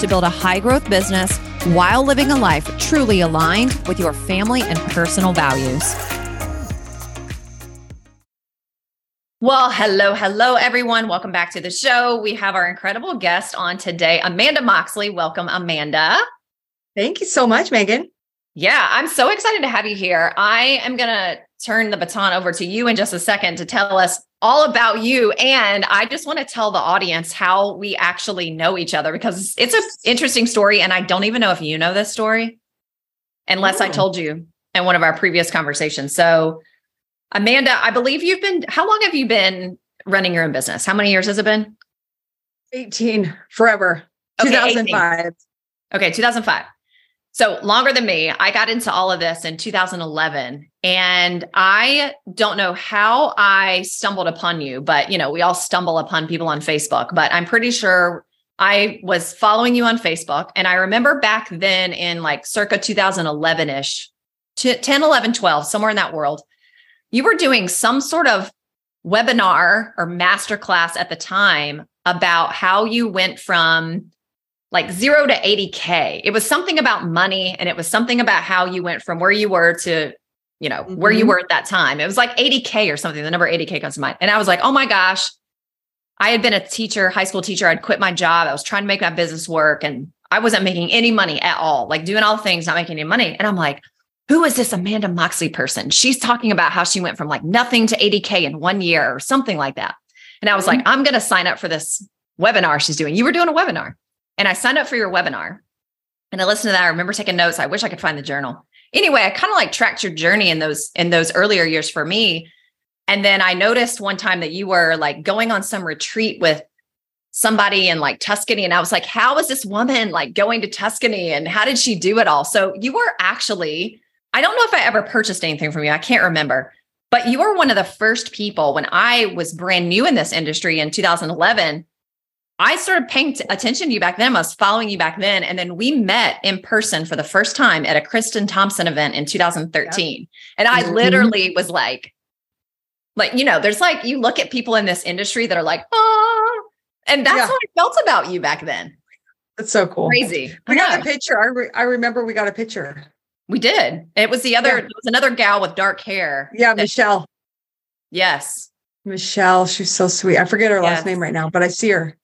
to build a high growth business while living a life truly aligned with your family and personal values. Well, hello, hello, everyone. Welcome back to the show. We have our incredible guest on today, Amanda Moxley. Welcome, Amanda. Thank you so much, Megan. Yeah, I'm so excited to have you here. I am going to turn the baton over to you in just a second to tell us all about you. And I just want to tell the audience how we actually know each other because it's an interesting story. And I don't even know if you know this story unless oh. I told you in one of our previous conversations. So, Amanda, I believe you've been, how long have you been running your own business? How many years has it been? 18, forever. Okay, 2005. 18. Okay, 2005. So longer than me, I got into all of this in 2011 and I don't know how I stumbled upon you, but you know, we all stumble upon people on Facebook, but I'm pretty sure I was following you on Facebook and I remember back then in like circa 2011ish, 10, 11, 12, somewhere in that world, you were doing some sort of webinar or masterclass at the time about how you went from like zero to 80K. It was something about money and it was something about how you went from where you were to, you know, mm-hmm. where you mm-hmm. were at that time. It was like 80K or something. The number 80K comes to mind. And I was like, oh my gosh, I had been a teacher, high school teacher. I'd quit my job. I was trying to make my business work and I wasn't making any money at all, like doing all things, not making any money. And I'm like, who is this Amanda Moxley person? She's talking about how she went from like nothing to 80K in one year or something like that. And I was mm-hmm. like, I'm going to sign up for this webinar she's doing. You were doing a webinar. And I signed up for your webinar and I listened to that. I remember taking notes. I wish I could find the journal. Anyway, I kind of like tracked your journey in those in those earlier years for me. And then I noticed one time that you were like going on some retreat with somebody in like Tuscany. And I was like, how is this woman like going to Tuscany and how did she do it all? So you were actually, I don't know if I ever purchased anything from you. I can't remember, but you were one of the first people when I was brand new in this industry in 2011 I started paying t- attention to you back then. I was following you back then. And then we met in person for the first time at a Kristen Thompson event in 2013. Yep. And I mm-hmm. literally was like, like, you know, there's like, you look at people in this industry that are like, oh, and that's yeah. how I felt about you back then. That's so cool. Crazy. We got a picture. I, re- I remember we got a picture. We did. It was the other, yeah. it was another gal with dark hair. Yeah, Michelle. Yes. Michelle. She's so sweet. I forget her yes. last name right now, but I see her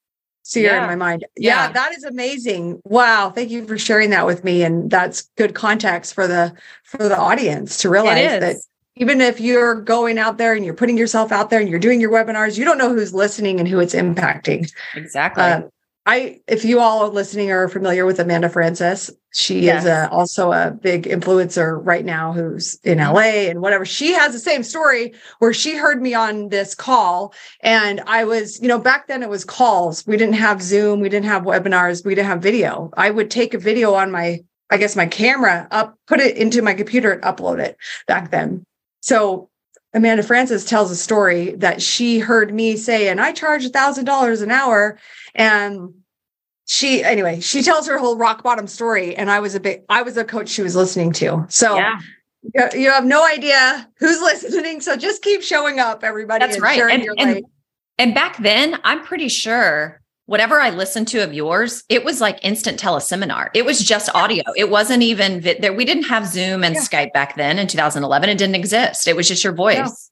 see yeah. her in my mind. Yeah. yeah, that is amazing. Wow. Thank you for sharing that with me. And that's good context for the for the audience to realize that even if you're going out there and you're putting yourself out there and you're doing your webinars, you don't know who's listening and who it's impacting. Exactly. Uh, I, if you all are listening are familiar with Amanda Frances, she yes. is a, also a big influencer right now who's in mm-hmm. LA and whatever. She has the same story where she heard me on this call. And I was, you know, back then it was calls. We didn't have Zoom, we didn't have webinars, we didn't have video. I would take a video on my, I guess, my camera up, put it into my computer and upload it back then. So Amanda Frances tells a story that she heard me say, and I charge a thousand dollars an hour. And she anyway, she tells her whole rock bottom story. And I was a bit, I was a coach she was listening to. So yeah. you have no idea who's listening. So just keep showing up, everybody. That's right. And, and, and back then, I'm pretty sure whatever I listened to of yours, it was like instant teleseminar. It was just audio. It wasn't even vi- there. We didn't have Zoom and yeah. Skype back then in 2011. It didn't exist. It was just your voice.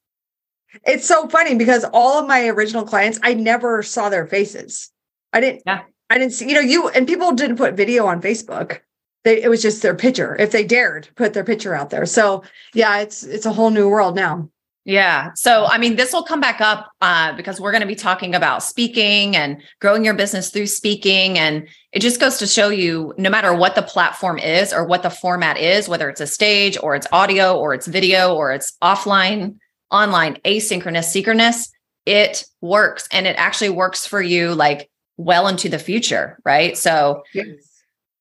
It's so funny because all of my original clients, I never saw their faces. I didn't, yeah. I didn't see, you know, you and people didn't put video on Facebook. They, it was just their picture if they dared put their picture out there. So yeah, it's it's a whole new world now. Yeah. So, I mean, this will come back up uh, because we're going to be talking about speaking and growing your business through speaking. And it just goes to show you no matter what the platform is or what the format is, whether it's a stage or it's audio or it's video or it's offline, online, asynchronous, synchronous, it works. And it actually works for you like well into the future. Right. So, yes.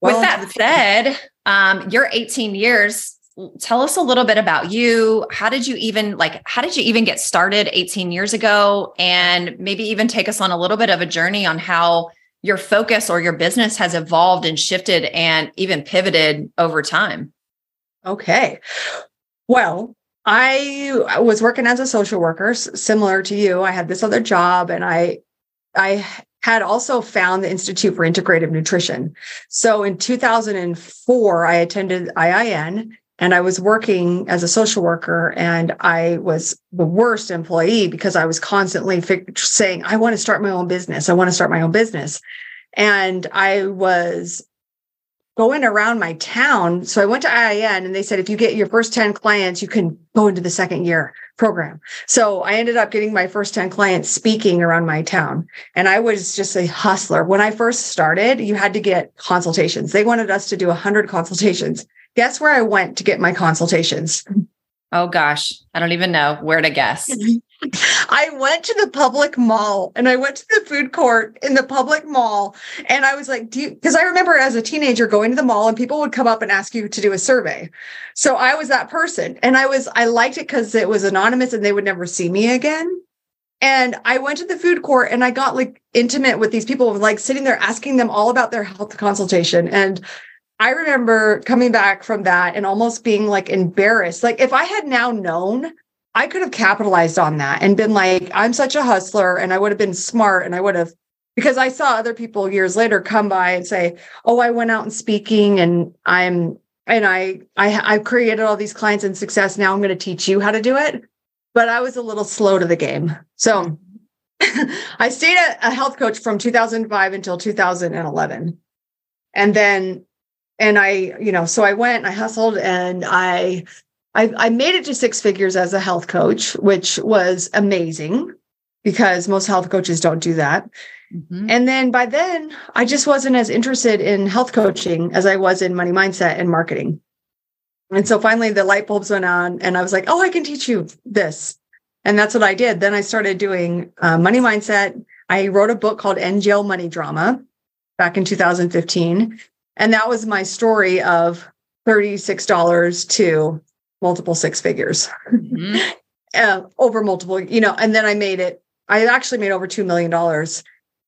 well With that said, um, you're 18 years. Tell us a little bit about you. How did you even like how did you even get started 18 years ago? And maybe even take us on a little bit of a journey on how your focus or your business has evolved and shifted and even pivoted over time. Okay. Well, I was working as a social worker, similar to you. I had this other job and I I had also found the Institute for Integrative Nutrition. So in 2004, I attended IIN and I was working as a social worker and I was the worst employee because I was constantly saying, I want to start my own business. I want to start my own business. And I was going around my town. So I went to IIN and they said, if you get your first 10 clients, you can go into the second year program. So I ended up getting my first 10 clients speaking around my town. And I was just a hustler. When I first started, you had to get consultations. They wanted us to do 100 consultations. Guess where I went to get my consultations? Oh gosh, I don't even know where to guess. I went to the public mall and I went to the food court in the public mall. And I was like, do you, because I remember as a teenager going to the mall and people would come up and ask you to do a survey. So I was that person. And I was, I liked it because it was anonymous and they would never see me again. And I went to the food court and I got like intimate with these people, like sitting there asking them all about their health consultation. And I remember coming back from that and almost being like embarrassed. Like if I had now known, I could have capitalized on that and been like, I'm such a hustler and I would have been smart and I would have because I saw other people years later come by and say, "Oh, I went out and speaking and I'm and I I I've created all these clients and success. Now I'm going to teach you how to do it." But I was a little slow to the game. So I stayed a, a health coach from 2005 until 2011. And then and I, you know, so I went, and I hustled, and I, I, I made it to six figures as a health coach, which was amazing because most health coaches don't do that. Mm-hmm. And then by then, I just wasn't as interested in health coaching as I was in money mindset and marketing. And so finally, the light bulbs went on, and I was like, oh, I can teach you this. And that's what I did. Then I started doing uh, money mindset. I wrote a book called NGL Money Drama back in 2015. And that was my story of $36 to multiple six figures mm-hmm. uh, over multiple, you know, and then I made it, I actually made over $2 million,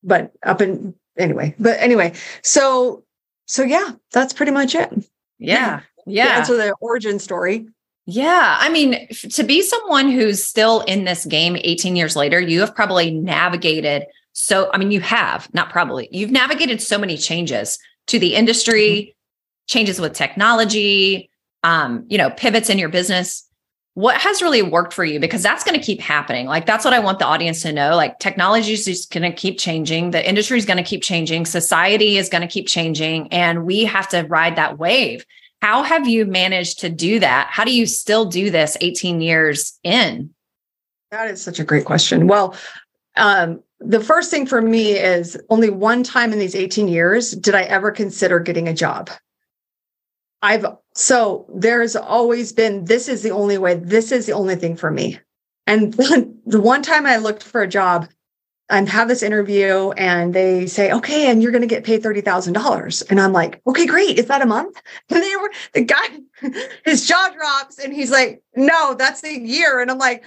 but up in anyway, but anyway, so, so yeah, that's pretty much it. Yeah. Yeah. To answer the origin story. Yeah. I mean, to be someone who's still in this game 18 years later, you have probably navigated. So, I mean, you have not probably, you've navigated so many changes to the industry, mm-hmm. changes with technology, um, you know, pivots in your business. What has really worked for you? Because that's going to keep happening. Like that's what I want the audience to know. Like technology is just going to keep changing. The industry is going to keep changing. Society is going to keep changing, and we have to ride that wave. How have you managed to do that? How do you still do this 18 years in? That is such a great question. Well, um, the first thing for me is only one time in these 18 years did I ever consider getting a job. I've so there's always been this is the only way, this is the only thing for me. And the one time I looked for a job and have this interview and they say, okay, and you're going to get paid $30,000. And I'm like, okay, great. Is that a month? And they were, the guy, his jaw drops and he's like, no, that's the year. And I'm like,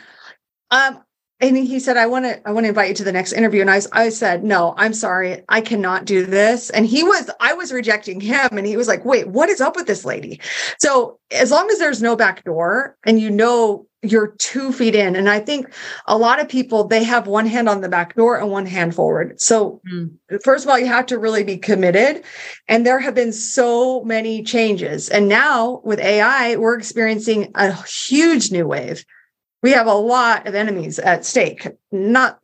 um, and he said, I want to, I want to invite you to the next interview. And I, I said, no, I'm sorry. I cannot do this. And he was, I was rejecting him. And he was like, wait, what is up with this lady? So as long as there's no back door and you know, you're two feet in. And I think a lot of people, they have one hand on the back door and one hand forward. So mm. first of all, you have to really be committed. And there have been so many changes. And now with AI, we're experiencing a huge new wave we have a lot of enemies at stake. Not,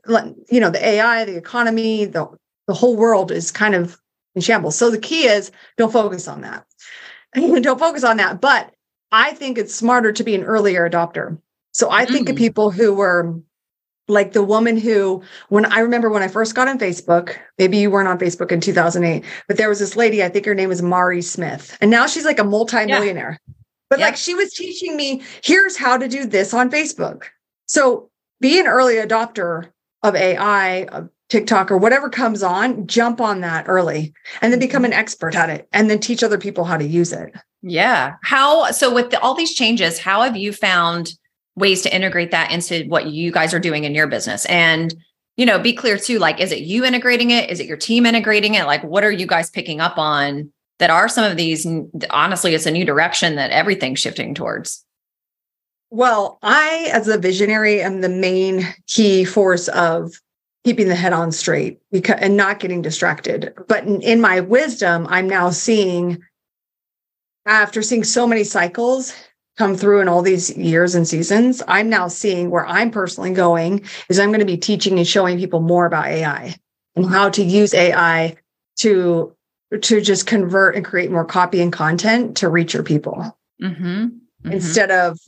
you know, the AI, the economy, the, the whole world is kind of in shambles. So the key is don't focus on that. don't focus on that. But I think it's smarter to be an earlier adopter. So I mm. think of mm. people who were like the woman who, when I remember when I first got on Facebook, maybe you weren't on Facebook in 2008, but there was this lady, I think her name was Mari Smith, and now she's like a multimillionaire. Yeah. But yep. like she was teaching me, here's how to do this on Facebook. So be an early adopter of AI, of TikTok or whatever comes on, jump on that early and then become an mm-hmm. expert at it and then teach other people how to use it. Yeah. How so with the, all these changes, how have you found ways to integrate that into what you guys are doing in your business? And you know, be clear too like is it you integrating it? Is it your team integrating it? Like what are you guys picking up on that are some of these honestly it's a new direction that everything's shifting towards? Well, I as a visionary am the main key force of keeping the head on straight because and not getting distracted. But in, in my wisdom, I'm now seeing after seeing so many cycles come through in all these years and seasons, I'm now seeing where I'm personally going is I'm going to be teaching and showing people more about AI and how to use AI to to just convert and create more copy and content to reach your people mm-hmm. Mm-hmm. instead of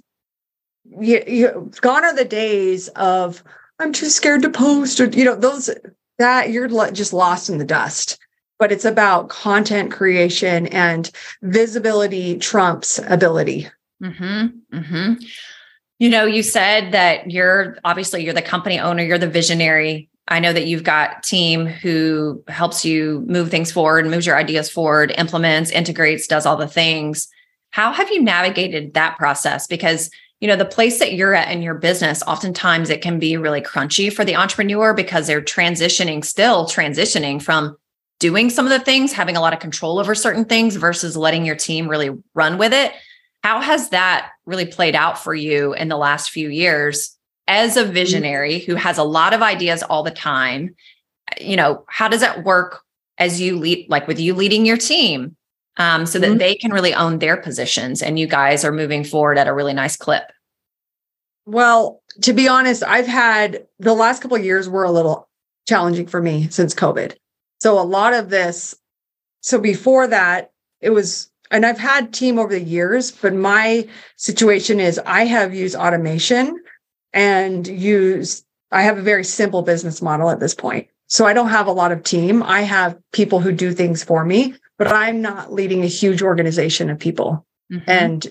you, you, gone are the days of I'm too scared to post or you know those that you're just lost in the dust. But it's about content creation and visibility trumps ability. Mm-hmm. Mm-hmm. You know, you said that you're obviously you're the company owner, you're the visionary. I know that you've got team who helps you move things forward, moves your ideas forward, implements, integrates, does all the things. How have you navigated that process? Because you know the place that you're at in your business oftentimes it can be really crunchy for the entrepreneur because they're transitioning still transitioning from doing some of the things having a lot of control over certain things versus letting your team really run with it how has that really played out for you in the last few years as a visionary who has a lot of ideas all the time you know how does that work as you lead like with you leading your team um, so that mm-hmm. they can really own their positions and you guys are moving forward at a really nice clip? Well, to be honest, I've had the last couple of years were a little challenging for me since COVID. So a lot of this, so before that, it was, and I've had team over the years, but my situation is I have used automation and use, I have a very simple business model at this point. So I don't have a lot of team. I have people who do things for me but I'm not leading a huge organization of people. Mm-hmm. And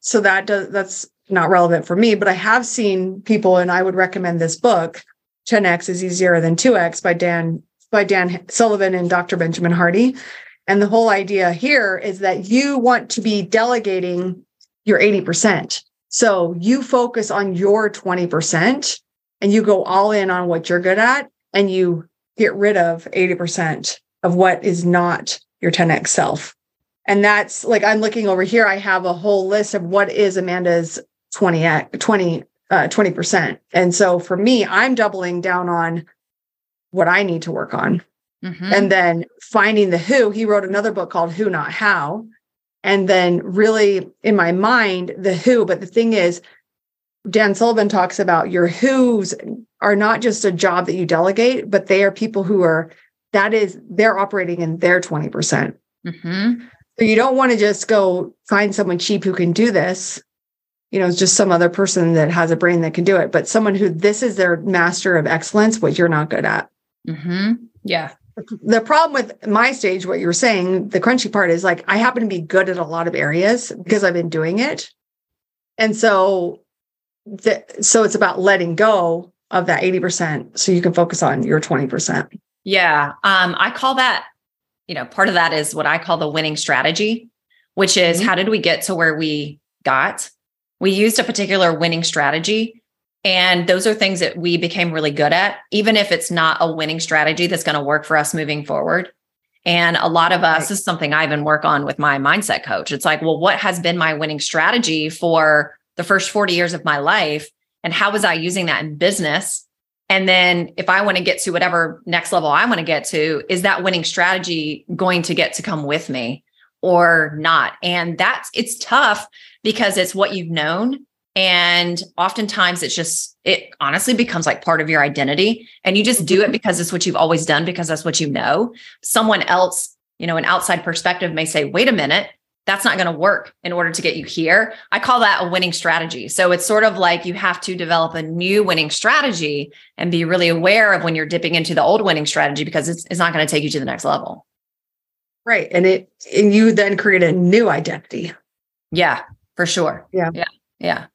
so that does that's not relevant for me, but I have seen people and I would recommend this book 10x is easier than 2x by Dan by Dan Sullivan and Dr. Benjamin Hardy. And the whole idea here is that you want to be delegating your 80%. So you focus on your 20% and you go all in on what you're good at and you get rid of 80% of what is not your 10x self. And that's like I'm looking over here. I have a whole list of what is Amanda's 20 20 uh, 20%. And so for me, I'm doubling down on what I need to work on. Mm-hmm. And then finding the who. He wrote another book called Who Not How. And then really in my mind, the who. But the thing is, Dan Sullivan talks about your who's are not just a job that you delegate, but they are people who are that is they're operating in their 20%. percent mm hmm So you don't want to just go find someone cheap who can do this. You know, it's just some other person that has a brain that can do it, but someone who this is their master of excellence, what you're not good at. Mm-hmm. Yeah. The problem with my stage, what you were saying, the crunchy part is like I happen to be good at a lot of areas because I've been doing it. And so the, so it's about letting go of that 80% so you can focus on your 20%. Yeah. Um, I call that, you know, part of that is what I call the winning strategy, which is mm-hmm. how did we get to where we got? We used a particular winning strategy. And those are things that we became really good at, even if it's not a winning strategy that's going to work for us moving forward. And a lot of us, right. this is something I even work on with my mindset coach. It's like, well, what has been my winning strategy for the first 40 years of my life? And how was I using that in business? And then if I want to get to whatever next level I want to get to, is that winning strategy going to get to come with me or not? And that's it's tough because it's what you've known. And oftentimes it's just, it honestly becomes like part of your identity. And you just do it mm-hmm. because it's what you've always done, because that's what you know. Someone else, you know, an outside perspective may say, wait a minute, that's not going to work in order to get you here. I call that a winning strategy. So it's sort of like you have to develop a new winning strategy and be really aware of when you're dipping into the old winning strategy because it's, it's not going to take you to the next level. Right. And it, and you then create a new identity. Yeah, for sure. Yeah. Yeah. Yeah.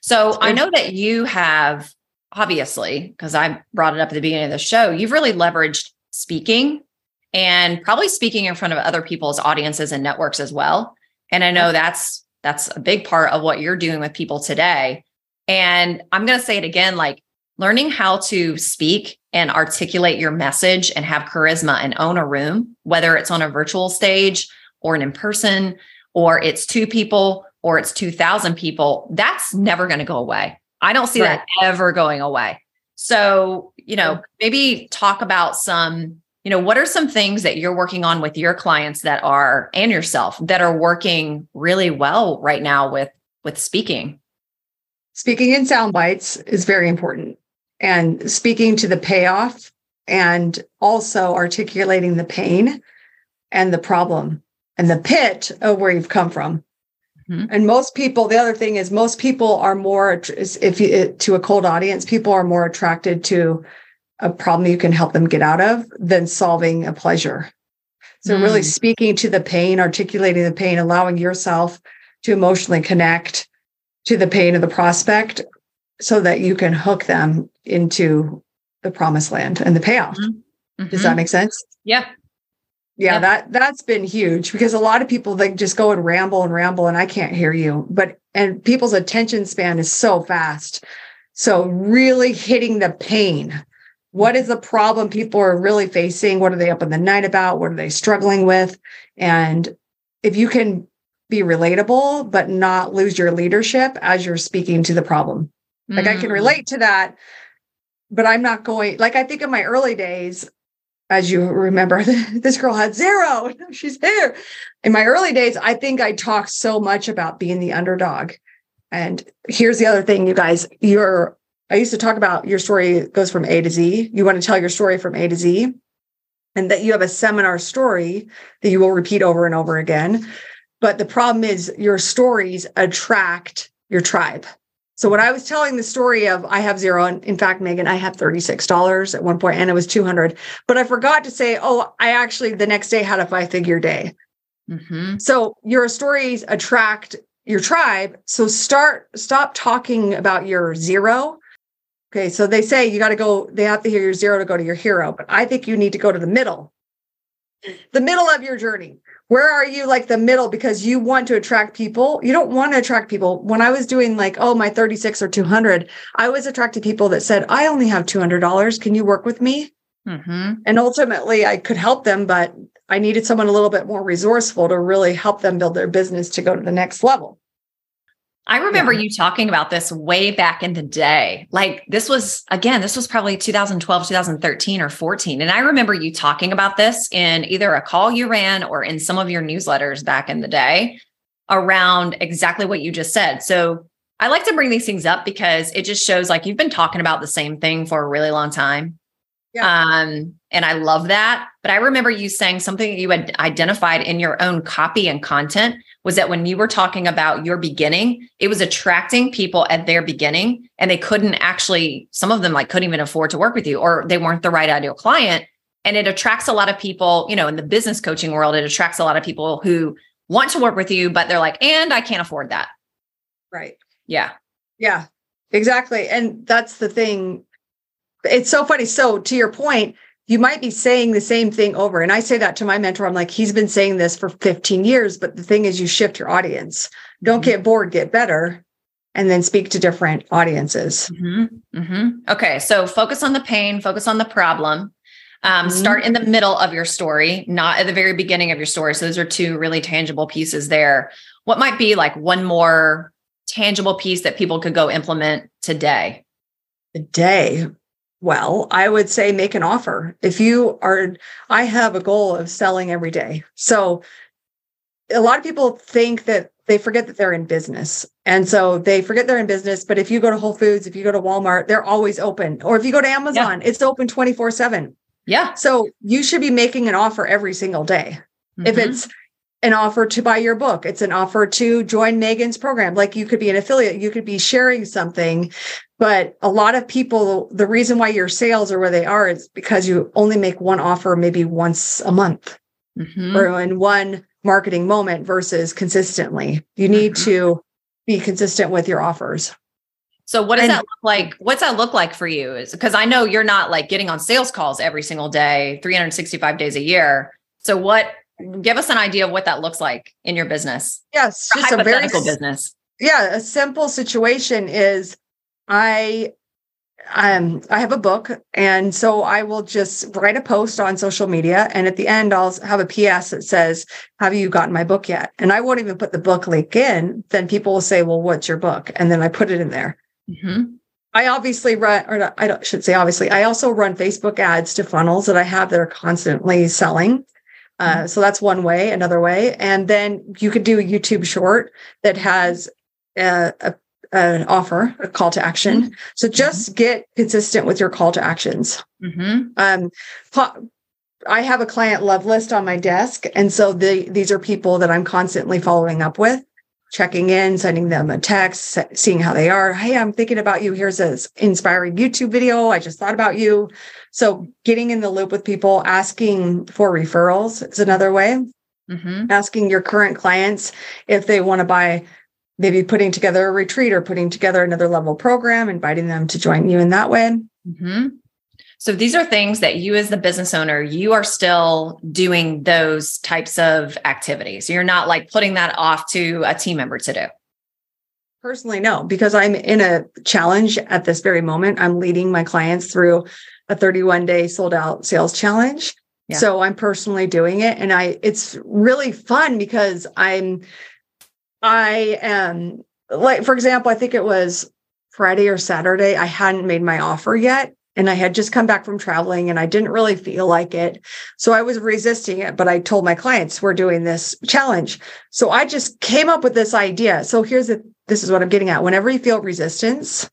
So I know that you have obviously, because I brought it up at the beginning of the show, you've really leveraged speaking and probably speaking in front of other people's audiences and networks as well. And I know that's that's a big part of what you're doing with people today. And I'm going to say it again like learning how to speak and articulate your message and have charisma and own a room, whether it's on a virtual stage or an in person, or it's two people or it's 2000 people, that's never going to go away. I don't see right. that ever going away. So, you know, maybe talk about some, you know, what are some things that you're working on with your clients that are and yourself that are working really well right now with with speaking? Speaking in sound bites is very important and speaking to the payoff and also articulating the pain and the problem and the pit of where you've come from. Mm-hmm. And most people, the other thing is, most people are more, if you, to a cold audience, people are more attracted to a problem you can help them get out of than solving a pleasure. So, mm. really speaking to the pain, articulating the pain, allowing yourself to emotionally connect to the pain of the prospect so that you can hook them into the promised land and the payoff. Mm-hmm. Does that mm-hmm. make sense? Yeah. Yeah, yeah, that that's been huge because a lot of people they just go and ramble and ramble and I can't hear you. But and people's attention span is so fast. So really hitting the pain. What is the problem people are really facing? What are they up in the night about? What are they struggling with? And if you can be relatable but not lose your leadership as you're speaking to the problem. Like mm. I can mm. relate to that, but I'm not going like I think in my early days, as you remember, this girl had zero. She's here. In my early days, I think I talked so much about being the underdog. And here's the other thing, you guys, you're I used to talk about your story goes from A to Z. You want to tell your story from A to Z, and that you have a seminar story that you will repeat over and over again. But the problem is your stories attract your tribe. So when I was telling the story of I have zero, and in fact, Megan, I had $36 at one point and it was 200, but I forgot to say, oh, I actually the next day had a five figure day. Mm-hmm. So your stories attract your tribe. So start, stop talking about your zero. Okay. So they say you got to go, they have to hear your zero to go to your hero, but I think you need to go to the middle, the middle of your journey where are you like the middle? Because you want to attract people. You don't want to attract people. When i was doing like oh my 36 or 200 i was attracting people that said i only have $200 can you work with me? Mm-hmm. and ultimately i could help them but i needed someone a little bit more resourceful to really help them build their business to go to the next level I remember yeah. you talking about this way back in the day. Like this was again, this was probably 2012, 2013 or 14. And I remember you talking about this in either a call you ran or in some of your newsletters back in the day around exactly what you just said. So I like to bring these things up because it just shows like you've been talking about the same thing for a really long time. Yeah. Um, and I love that. But I remember you saying something that you had identified in your own copy and content was that when you were talking about your beginning, it was attracting people at their beginning and they couldn't actually, some of them like couldn't even afford to work with you or they weren't the right ideal client. And it attracts a lot of people, you know, in the business coaching world, it attracts a lot of people who want to work with you, but they're like, and I can't afford that. Right. Yeah. Yeah, exactly. And that's the thing. It's so funny. So, to your point, you might be saying the same thing over. And I say that to my mentor. I'm like, he's been saying this for 15 years, but the thing is, you shift your audience. Don't mm-hmm. get bored, get better, and then speak to different audiences. Mm-hmm. Mm-hmm. Okay. So focus on the pain, focus on the problem. Um, mm-hmm. start in the middle of your story, not at the very beginning of your story. So those are two really tangible pieces there. What might be like one more tangible piece that people could go implement today? Today. Well, I would say make an offer. If you are, I have a goal of selling every day. So a lot of people think that they forget that they're in business. And so they forget they're in business. But if you go to Whole Foods, if you go to Walmart, they're always open. Or if you go to Amazon, yeah. it's open 24 7. Yeah. So you should be making an offer every single day. Mm-hmm. If it's an offer to buy your book. It's an offer to join Megan's program. Like you could be an affiliate, you could be sharing something. But a lot of people, the reason why your sales are where they are is because you only make one offer maybe once a month mm-hmm. or in one marketing moment versus consistently. You need mm-hmm. to be consistent with your offers. So what does and, that look like? What's that look like for you? Is because I know you're not like getting on sales calls every single day, 365 days a year. So what give us an idea of what that looks like in your business? Yes, just a very business. Yeah, a simple situation is I um, I have a book, and so I will just write a post on social media, and at the end, I'll have a PS that says, "Have you gotten my book yet?" And I won't even put the book link in. Then people will say, "Well, what's your book?" And then I put it in there. Mm-hmm. I obviously run, or I don't, should say obviously, I also run Facebook ads to funnels that I have that are constantly selling. Uh, mm-hmm. so that's one way, another way. And then you could do a YouTube short that has a, a, an offer, a call to action. Mm-hmm. So just mm-hmm. get consistent with your call to actions. Mm-hmm. Um, I have a client love list on my desk. And so the, these are people that I'm constantly following up with checking in, sending them a text, seeing how they are. Hey, I'm thinking about you. Here's an inspiring YouTube video. I just thought about you. So getting in the loop with people, asking for referrals is another way. Mm-hmm. Asking your current clients if they want to buy, maybe putting together a retreat or putting together another level program, inviting them to join you in that way. Mm-hmm. So these are things that you as the business owner, you are still doing those types of activities. You're not like putting that off to a team member to do. Personally, no, because I'm in a challenge at this very moment. I'm leading my clients through a 31 day sold out sales challenge. Yeah. So I'm personally doing it and I it's really fun because I'm I am like for example, I think it was Friday or Saturday I hadn't made my offer yet and I had just come back from traveling and I didn't really feel like it. So I was resisting it, but I told my clients we're doing this challenge. So I just came up with this idea. So here's the this is what I'm getting at. Whenever you feel resistance,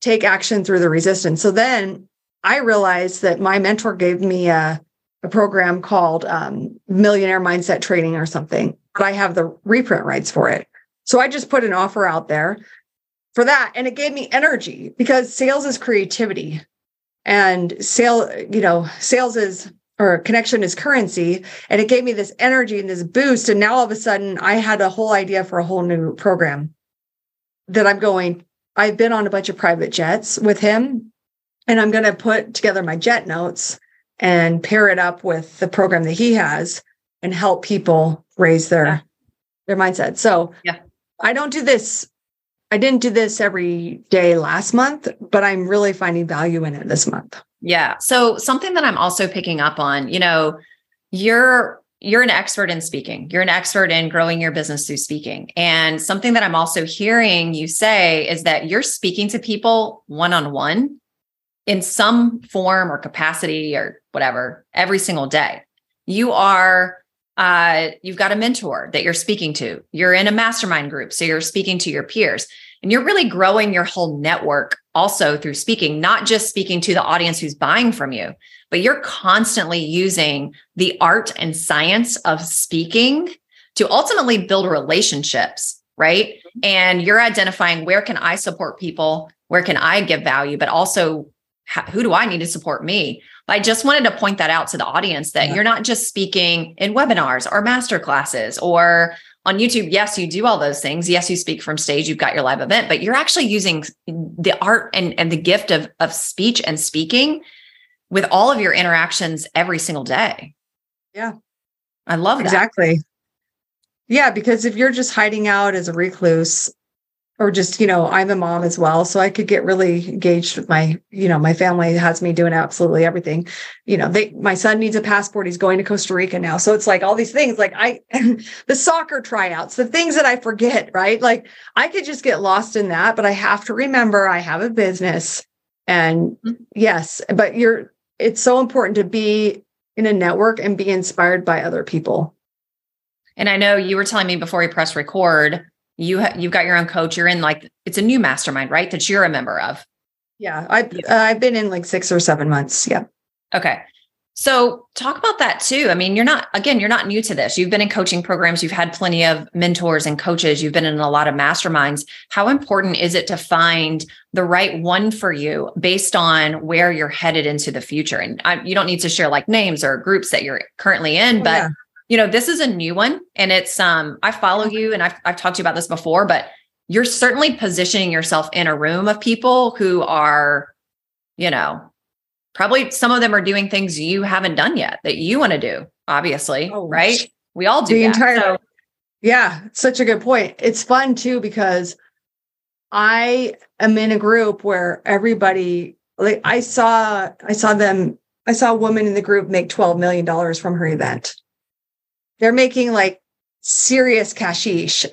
take action through the resistance. So then I realized that my mentor gave me a, a program called um, Millionaire Mindset Training or something, but I have the reprint rights for it. So I just put an offer out there for that. And it gave me energy because sales is creativity and sale, you know, sales is or connection is currency. And it gave me this energy and this boost. And now all of a sudden I had a whole idea for a whole new program that I'm going. I've been on a bunch of private jets with him and I'm going to put together my jet notes and pair it up with the program that he has and help people raise their yeah. their mindset. So yeah. I don't do this I didn't do this every day last month, but I'm really finding value in it this month. Yeah. So something that I'm also picking up on, you know, you're you're an expert in speaking. You're an expert in growing your business through speaking. And something that I'm also hearing you say is that you're speaking to people one-on-one in some form or capacity or whatever every single day. You are uh, you've got a mentor that you're speaking to. You're in a mastermind group. So you're speaking to your peers and you're really growing your whole network also through speaking, not just speaking to the audience who's buying from you, but you're constantly using the art and science of speaking to ultimately build relationships, right? And you're identifying where can I support people? Where can I give value? But also, who do I need to support me? I just wanted to point that out to the audience that yeah. you're not just speaking in webinars or master classes or on YouTube. Yes, you do all those things. Yes, you speak from stage, you've got your live event, but you're actually using the art and, and the gift of, of speech and speaking with all of your interactions every single day. Yeah. I love that. Exactly. Yeah, because if you're just hiding out as a recluse, or just you know i'm a mom as well so i could get really engaged with my you know my family has me doing absolutely everything. You know they my son needs a passport he's going to costa rica now so it's like all these things like i the soccer tryouts the things that i forget right? Like i could just get lost in that but i have to remember i have a business and mm-hmm. yes but you're it's so important to be in a network and be inspired by other people. And i know you were telling me before we press record you ha- you've got your own coach. You're in like it's a new mastermind right that you're a member of. Yeah i've uh, i've been in like six or seven months yeah. Okay. So talk about that too. I mean you're not again you're not new to this. You've been in coaching programs. You've had plenty of mentors and coaches. You've been in a lot of masterminds. How important is it to find the right one for you based on where you're headed into the future? And I, you don't need to share like names or groups that you're currently in oh, but yeah you know, this is a new one and it's um I follow you and I've I've talked to you about this before, but you're certainly positioning yourself in a room of people who are, you know, probably some of them are doing things you haven't done yet that you want to do, obviously, oh, right? We all do the that. entire. So, yeah, such a good point. It's fun too because I am in a group where everybody like I saw I saw them I saw a woman in the group make 12 million dollars from her event. They're making like serious cashish.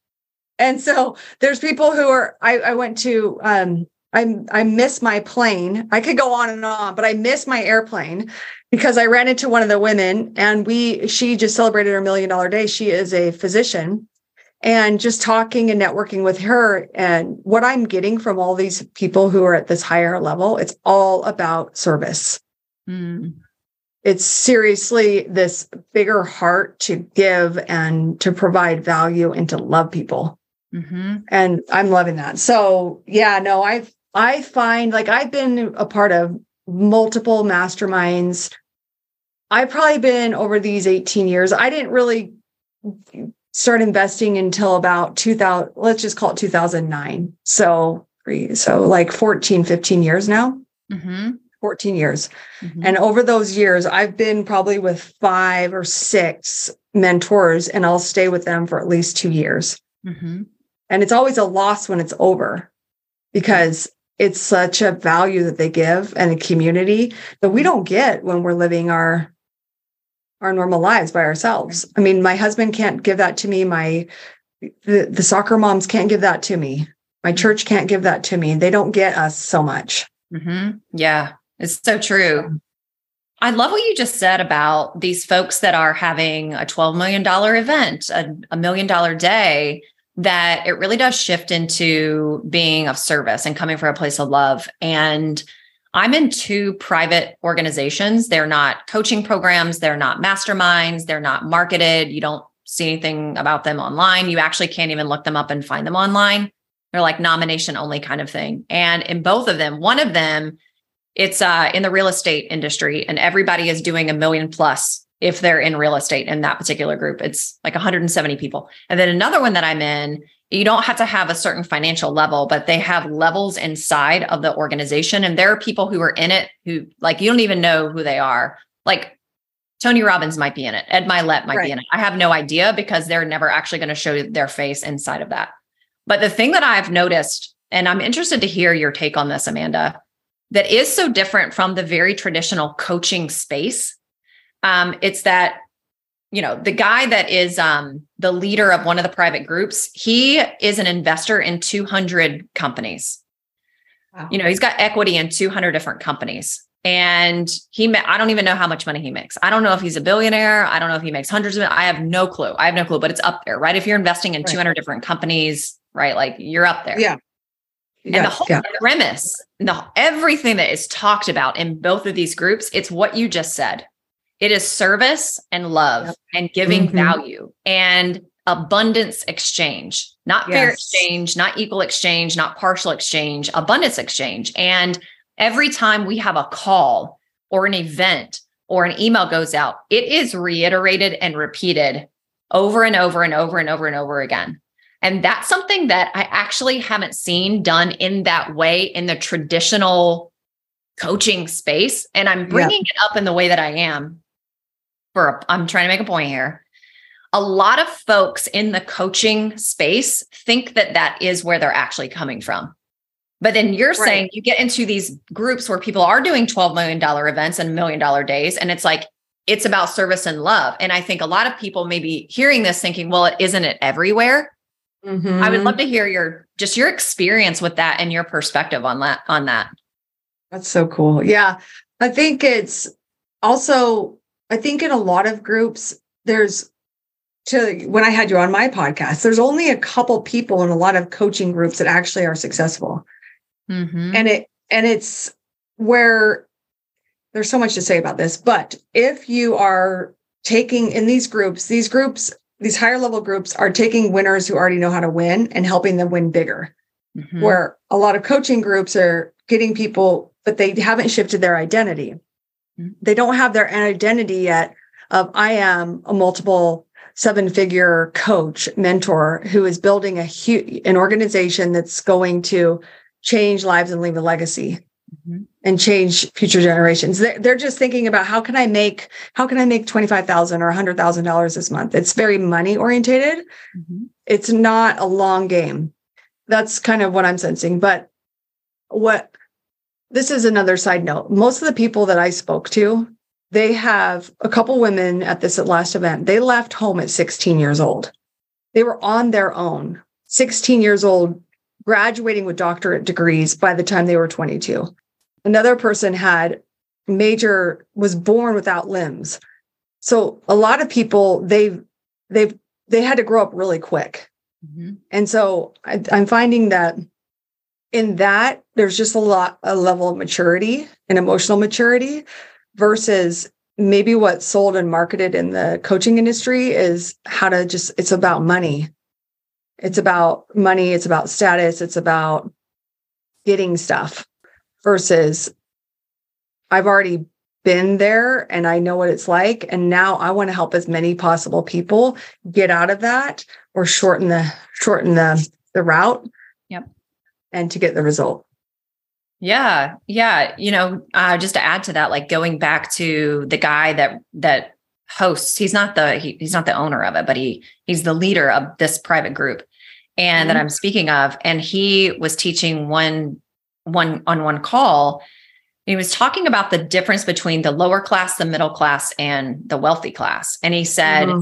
and so there's people who are I, I went to um I I miss my plane. I could go on and on, but I miss my airplane because I ran into one of the women and we she just celebrated her million dollar day. She is a physician and just talking and networking with her and what i'm getting from all these people who are at this higher level it's all about service mm. It's seriously this bigger heart to give and to provide value and to love people. Mm-hmm. and i'm loving that. So yeah no i i find like i've been a part of multiple masterminds. I've probably been over these 18 years. I didn't really start investing until about 2000 let's just call it 2009 so so like 14 15 years now. Mm-hmm. 14 years mm-hmm. and over those years i've been probably with five or six mentors and i'll stay with them for at least two years mm-hmm. and it's always a loss when it's over because it's such a value that they give and a community that we don't get when we're living our our normal lives by ourselves. I mean, my husband can't give that to me. My the, the soccer moms can't give that to me. My mm-hmm. church can't give that to me. They don't get us so much. Mm-hmm. Yeah, it's so true. I love what you just said about these folks that are having a $12 million event, a, a million dollar day, that it really does shift into being of service and coming from a place of love. And I'm in two private organizations. They're not coaching programs, they're not masterminds, they're not marketed. You don't see anything about them online. You actually can't even look them up and find them online. They're like nomination only kind of thing. And in both of them, one of them, it's uh, in the real estate industry, and everybody is doing a million plus if they're in real estate in that particular group. It's like 170 people. And then another one that I'm in you don't have to have a certain financial level, but they have levels inside of the organization. And there are people who are in it who like you don't even know who they are. Like Tony Robbins might be in it, Ed Mylett might right. be in it. I have no idea because they're never actually going to show their face inside of that. But the thing that I've noticed, and I'm interested to hear your take on this, Amanda, that is so different from the very traditional coaching space. Um, it's that you know the guy that is um, the leader of one of the private groups he is an investor in 200 companies. Wow. you know he's got equity in 200 different companies. And he i don't even know how much money he makes. I don't know if he's a billionaire. I don't know if he makes hundreds of it i have no clue. I have no clue but it's up there right? If you're investing in right. 200 different companies right like you're up there. Yeah and the whole yeah. premise the everything that is talked about in both of these groups it's what you just said it is service and love yep. and giving mm-hmm. value and abundance exchange, not yes. fair exchange, not equal exchange, not partial exchange, abundance exchange. And every time we have a call or an event or an email goes out, it is reiterated and repeated over and over and over and over and over again. And that's something that I actually haven't seen done in that way in the traditional coaching space. And I'm bringing it up in the way that I am for a, I'm trying to make a point here. A lot of folks in the coaching space think that that is where they're actually coming from. But then you're right. saying you get into these groups where people are doing $12 million events and million dollar days. And it's like, it's about service and love. And I think a lot of people may be hearing this thinking, well, it isn't it everywhere? Mm-hmm. I would love to hear your just your experience with that and your perspective on that on that. That's so cool. Yeah. I think it's also I think in a lot of groups, there's to when I had you on my podcast, there's only a couple people in a lot of coaching groups that actually are successful. Mm-hmm. And it and it's where there's so much to say about this, but if you are taking in these groups, these groups, these higher level groups are taking winners who already know how to win and helping them win bigger. Mm-hmm. Where a lot of coaching groups are getting people, but they haven't shifted their identity. They don't have their identity yet of I am a multiple seven figure coach, mentor who is building a huge, an organization that's going to change lives and leave a legacy mm-hmm. and change future generations. They're, they're just thinking about how can I make, how can I make 25,000 or $100,000 this month? It's very money orientated. Mm-hmm. It's not a long game. That's kind of what I'm sensing. But what this is another side note. Most of the people that I spoke to, they have a couple women at this last event. They left home at 16 years old. They were on their own, 16 years old, graduating with doctorate degrees by the time they were 22. Another person had major was born without limbs. So a lot of people they they've they had to grow up really quick. Mm-hmm. And so I, I'm finding that in that there's just a lot a level of maturity and emotional maturity versus maybe what's sold and marketed in the coaching industry is how to just it's about money it's about money it's about status it's about getting stuff versus i've already been there and i know what it's like and now i want to help as many possible people get out of that or shorten the shorten the the route yep and to get the result yeah. Yeah. You know, uh, just to add to that, like going back to the guy that, that hosts, he's not the, he, he's not the owner of it, but he, he's the leader of this private group and mm-hmm. that I'm speaking of. And he was teaching one, one on one call. He was talking about the difference between the lower class, the middle class, and the wealthy class. And he said mm-hmm.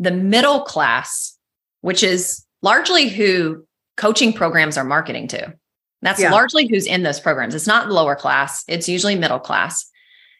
the middle class, which is largely who coaching programs are marketing to. That's yeah. largely who's in those programs. It's not lower class, it's usually middle class.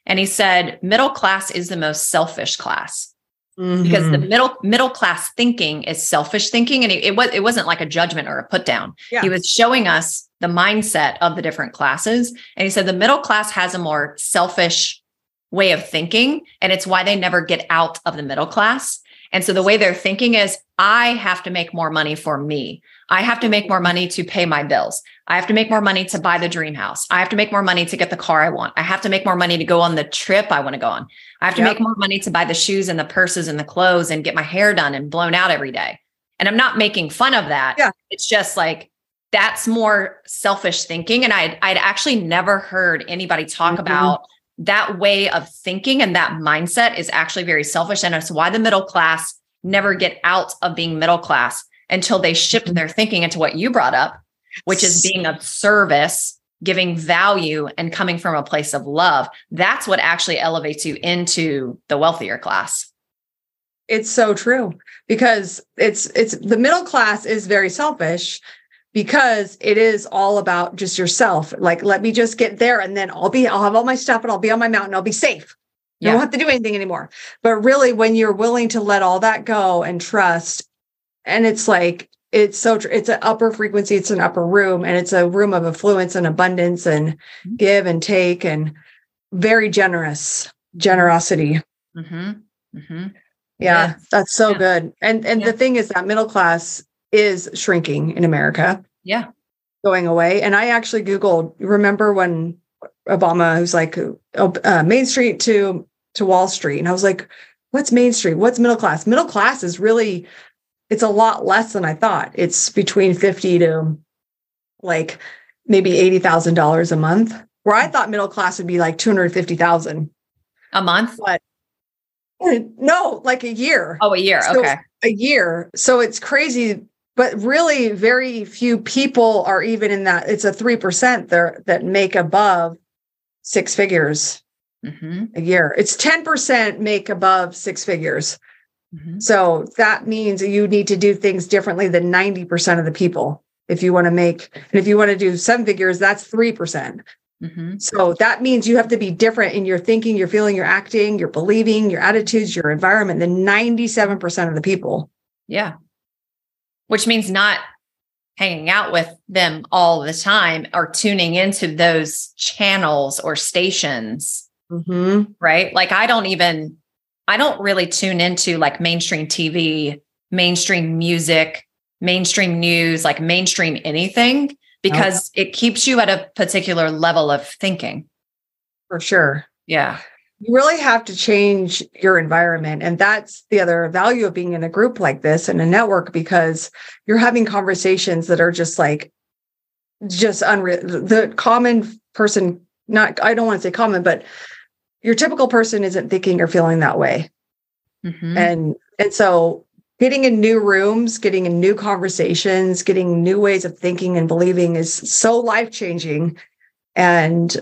And he said middle class is the most selfish class. Mm-hmm. Because the mm-hmm. middle middle class thinking is selfish thinking, and it, it, was it wasn't like a judgment or a put down. Yeah. He was showing us the mindset of the different classes, and he said the middle class has a more selfish way of thinking, and it's why they never get out of the middle class. And so the way they're thinking is, I have to make more money for me. I have to make more money to pay my bills. I have to make more money to buy the dream house. I have to make more money to get the car I want. I have to make more money to go on the trip I want to go on. I have to yep. make more money to buy the shoes and the purses and the clothes and get my hair done and blown out every day. And I'm not making fun of that. Yeah. It's just like that's more selfish thinking. And I'd, I'd actually never heard anybody talk mm-hmm. about that way of thinking and that mindset is actually very selfish. And it's why the middle class never get out of being middle class until they shift mm-hmm. their thinking into what you brought up, which is being of service, giving value, and coming from a place of love. That's what actually elevates you into the wealthier class. It's so true because it's it's the middle class is very selfish because it is all about just yourself. Like, let me just get there and then I'll be, I'll have all my stuff and I'll be on my mountain. I'll be safe. You yeah. don't have to do anything anymore. But really, when you're willing to let all that go and trust and it's like it's so tr- it's an upper frequency it's an upper room and it's a room of affluence and abundance and mm-hmm. give and take and very generous generosity mm-hmm. Mm-hmm. Yeah, yeah, that's so yeah. good and and yeah. the thing is that middle class is shrinking in america yeah going away and i actually googled remember when obama was like uh, main street to to wall street and i was like what's main street what's middle class middle class is really it's a lot less than I thought. It's between 50 to like maybe $80,000 a month, where I thought middle class would be like 250,000 a month. But no, like a year. Oh, a year. So okay. A year. So it's crazy, but really very few people are even in that. It's a 3% there that make above six figures mm-hmm. a year. It's 10% make above six figures. Mm-hmm. So that means you need to do things differently than 90% of the people. If you want to make, and if you want to do seven figures, that's 3%. percent mm hmm So that means you have to be different in your thinking, your feeling, your acting, your believing, your attitudes, your environment than 97% of the people. Yeah. Which means not hanging out with them all the time or tuning into those channels or stations. Mm-hmm. Right. Like I don't even I don't really tune into like mainstream TV, mainstream music, mainstream news, like mainstream anything because it keeps you at a particular level of thinking. For sure. Yeah. You really have to change your environment. And that's the other value of being in a group like this and a network because you're having conversations that are just like, just unreal. The common person, not, I don't want to say common, but your typical person isn't thinking or feeling that way. Mm-hmm. And, and so getting in new rooms, getting in new conversations, getting new ways of thinking and believing is so life changing. And,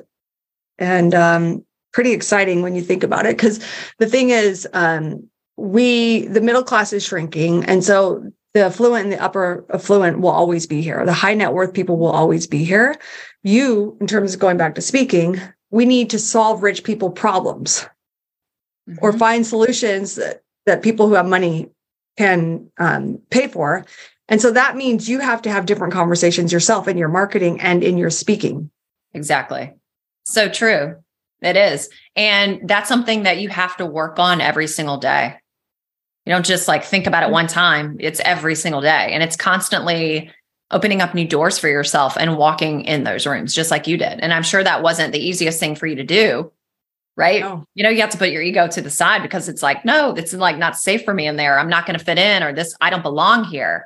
and, um, pretty exciting when you think about it. Cause the thing is, um, we, the middle class is shrinking. And so the affluent and the upper affluent will always be here. The high net worth people will always be here. You, in terms of going back to speaking, we need to solve rich people problems mm-hmm. or find solutions that, that people who have money can um, pay for. And so that means you have to have different conversations yourself in your marketing and in your speaking. Exactly. So true. It is. And that's something that you have to work on every single day. You don't just like think about it mm-hmm. one time, it's every single day. And it's constantly opening up new doors for yourself and walking in those rooms, just like you did. And I'm sure that wasn't the easiest thing for you to do. Right. No. You know, you have to put your ego to the side because it's like, no, it's like not safe for me in there. I'm not going to fit in or this, I don't belong here.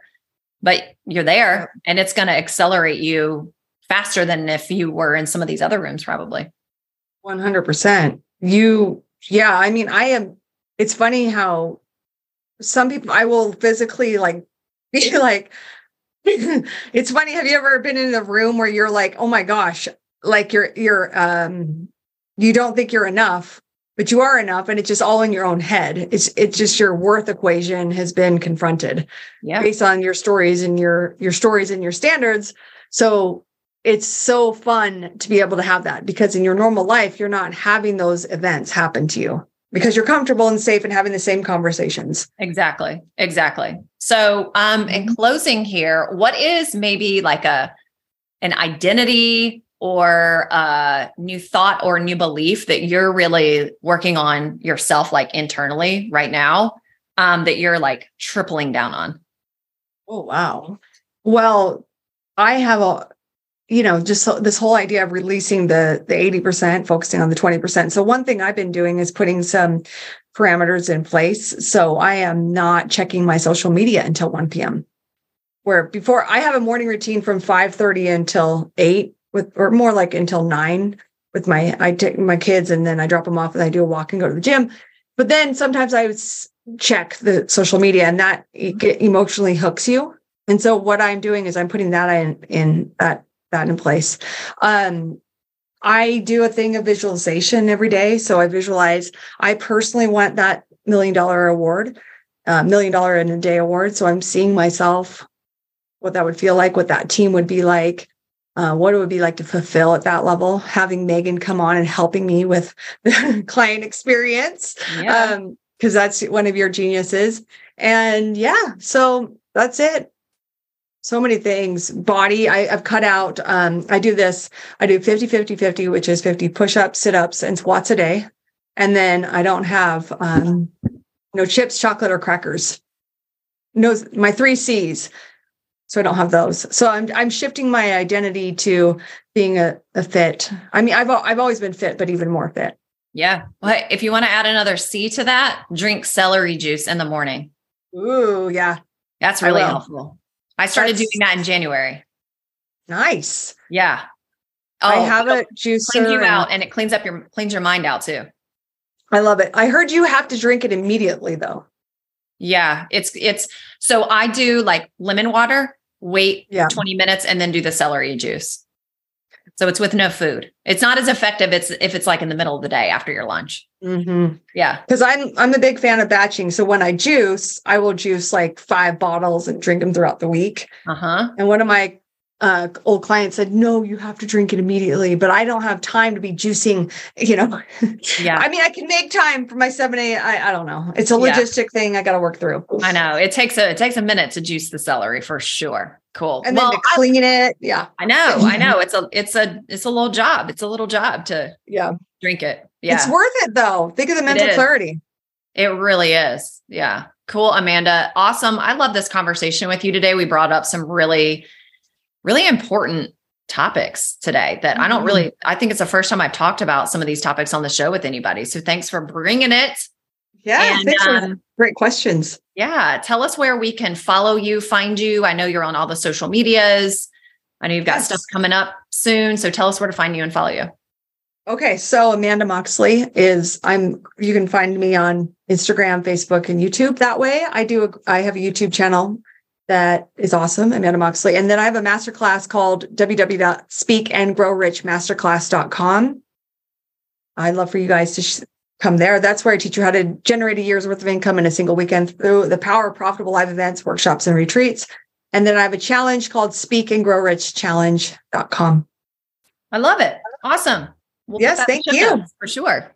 But you're there and it's going to accelerate you faster than if you were in some of these other rooms, probably. 100%. You, yeah. I mean, I am, it's funny how some people, I will physically like be like, it's funny. Have you ever been in a room where you're like, oh my gosh, like you're, you're, um, you don't think you're enough, but you are enough. And it's just all in your own head. It's, it's just your worth equation has been confronted yeah. based on your stories and your, your stories and your standards. So it's so fun to be able to have that because in your normal life, you're not having those events happen to you because you're comfortable and safe and having the same conversations. Exactly. Exactly. So, um, in mm-hmm. closing here, what is maybe like a an identity or a new thought or new belief that you're really working on yourself, like internally right now, um, that you're like tripling down on? Oh wow. Well, I have a you know just this whole idea of releasing the the 80% focusing on the 20% so one thing i've been doing is putting some parameters in place. So i am not checking my social media until 1 p.m where before i have a morning routine from 5.30 until 8 with or more like until 9 with my i take my kids and then i drop them off and i do a walk and go to the gym. But then sometimes i check the social media and that emotionally hooks you. And so what i'm doing is i'm putting that in in that that in place. Um, I do a thing of visualization every day. So I visualize, I personally want that million dollar award, uh, million dollar in a day award. So I'm seeing myself, what that would feel like, what that team would be like, uh, what it would be like to fulfill at that level. Having Megan come on and helping me with the client experience. Yeah. Um, because that's one of your geniuses. And yeah, so that's it so many things. Body I, have cut out um, i do this. I do 50 50 50 which is 50 push-ups sit-ups and squats a day. And then i don't have um, no chips chocolate or crackers. No my three c's. So i don't have those. So i'm i'm shifting my identity to being a, a fit. I mean i've i've always been fit but even more fit. Yeah. Well if you want to add another c to that drink celery juice in the morning. Ooh yeah. That's really helpful I started That's, doing that in January. Nice. Yeah. Oh, I have a juicer. Cleans you out and it cleans up your cleans your mind out too. I love it. I heard you have to drink it immediately though. Yeah, it's it's so I do like lemon water, wait yeah. 20 minutes and then do the celery juice. So it's with no food. It's not as effective it's if it's like in the middle of the day after your lunch. Mm-hmm. Yeah. Because I'm I'm a big fan of batching. So when I juice, I will juice like five bottles and drink them throughout the week. Uh-huh. And one of my uh, old client said, no, you have to drink it immediately, but I don't have time to be juicing, you know? Yeah. I mean, I can make time for my 7 a. I, I don't know. It's a logistic yeah. thing I got to work through. I know it takes a, it takes a minute to juice the celery for sure. Cool. And well, then to clean it. Yeah. I know. I know. It's a, it's a, it's a little job. It's a little job to yeah drink it. Yeah. It's worth it though. Think of the mental clarity. It really is. Yeah. Cool. Amanda. Awesome. I love this conversation with you today. We brought up some really really important topics today that mm-hmm. I don't mm-hmm. really, I think it's the first time I've talked about some of these topics on the show with anybody. So thanks for bringing it. Yeah, and, thanks um, for great questions. Yeah, tell us where we can follow you, find you. I know you're on all the social medias. I know you've got yes. stuff coming up soon. So tell us where to find you and follow you. Okay, so Amanda Moxley is I'm you can find me on Instagram, Facebook, and YouTube that way. I do a, I have a YouTube channel that is awesome, Amanda Moxley. And then I have a masterclass called www.speakandgrowrichmasterclass.com. I'd love for you guys to sh- come there. That's where I teach you how to generate a year's worth of income in a single weekend through the power of profitable live events, workshops, and retreats. And then I have a challenge called speakandgrowrichchallenge.com. I love it. Awesome. We'll yes, thank you. For sure.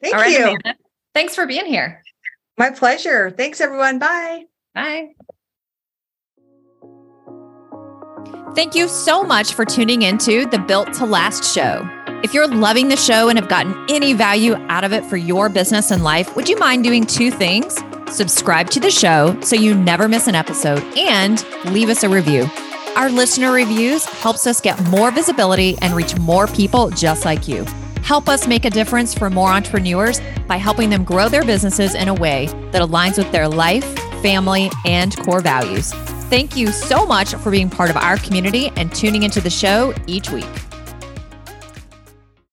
Thank you. Amanda. Thanks for being here. My pleasure. Thanks, everyone. Bye. Bye. Thank you so much for tuning into the Built to Last show. If you're loving the show and have gotten any value out of it for your business and life, would you mind doing two things? Subscribe to the show so you never miss an episode and leave us a review. Our listener reviews helps us get more visibility and reach more people just like you. Help us make a difference for more entrepreneurs by helping them grow their businesses in a way that aligns with their life, family, and core values. Thank you so much for being part of our community and tuning into the show each week.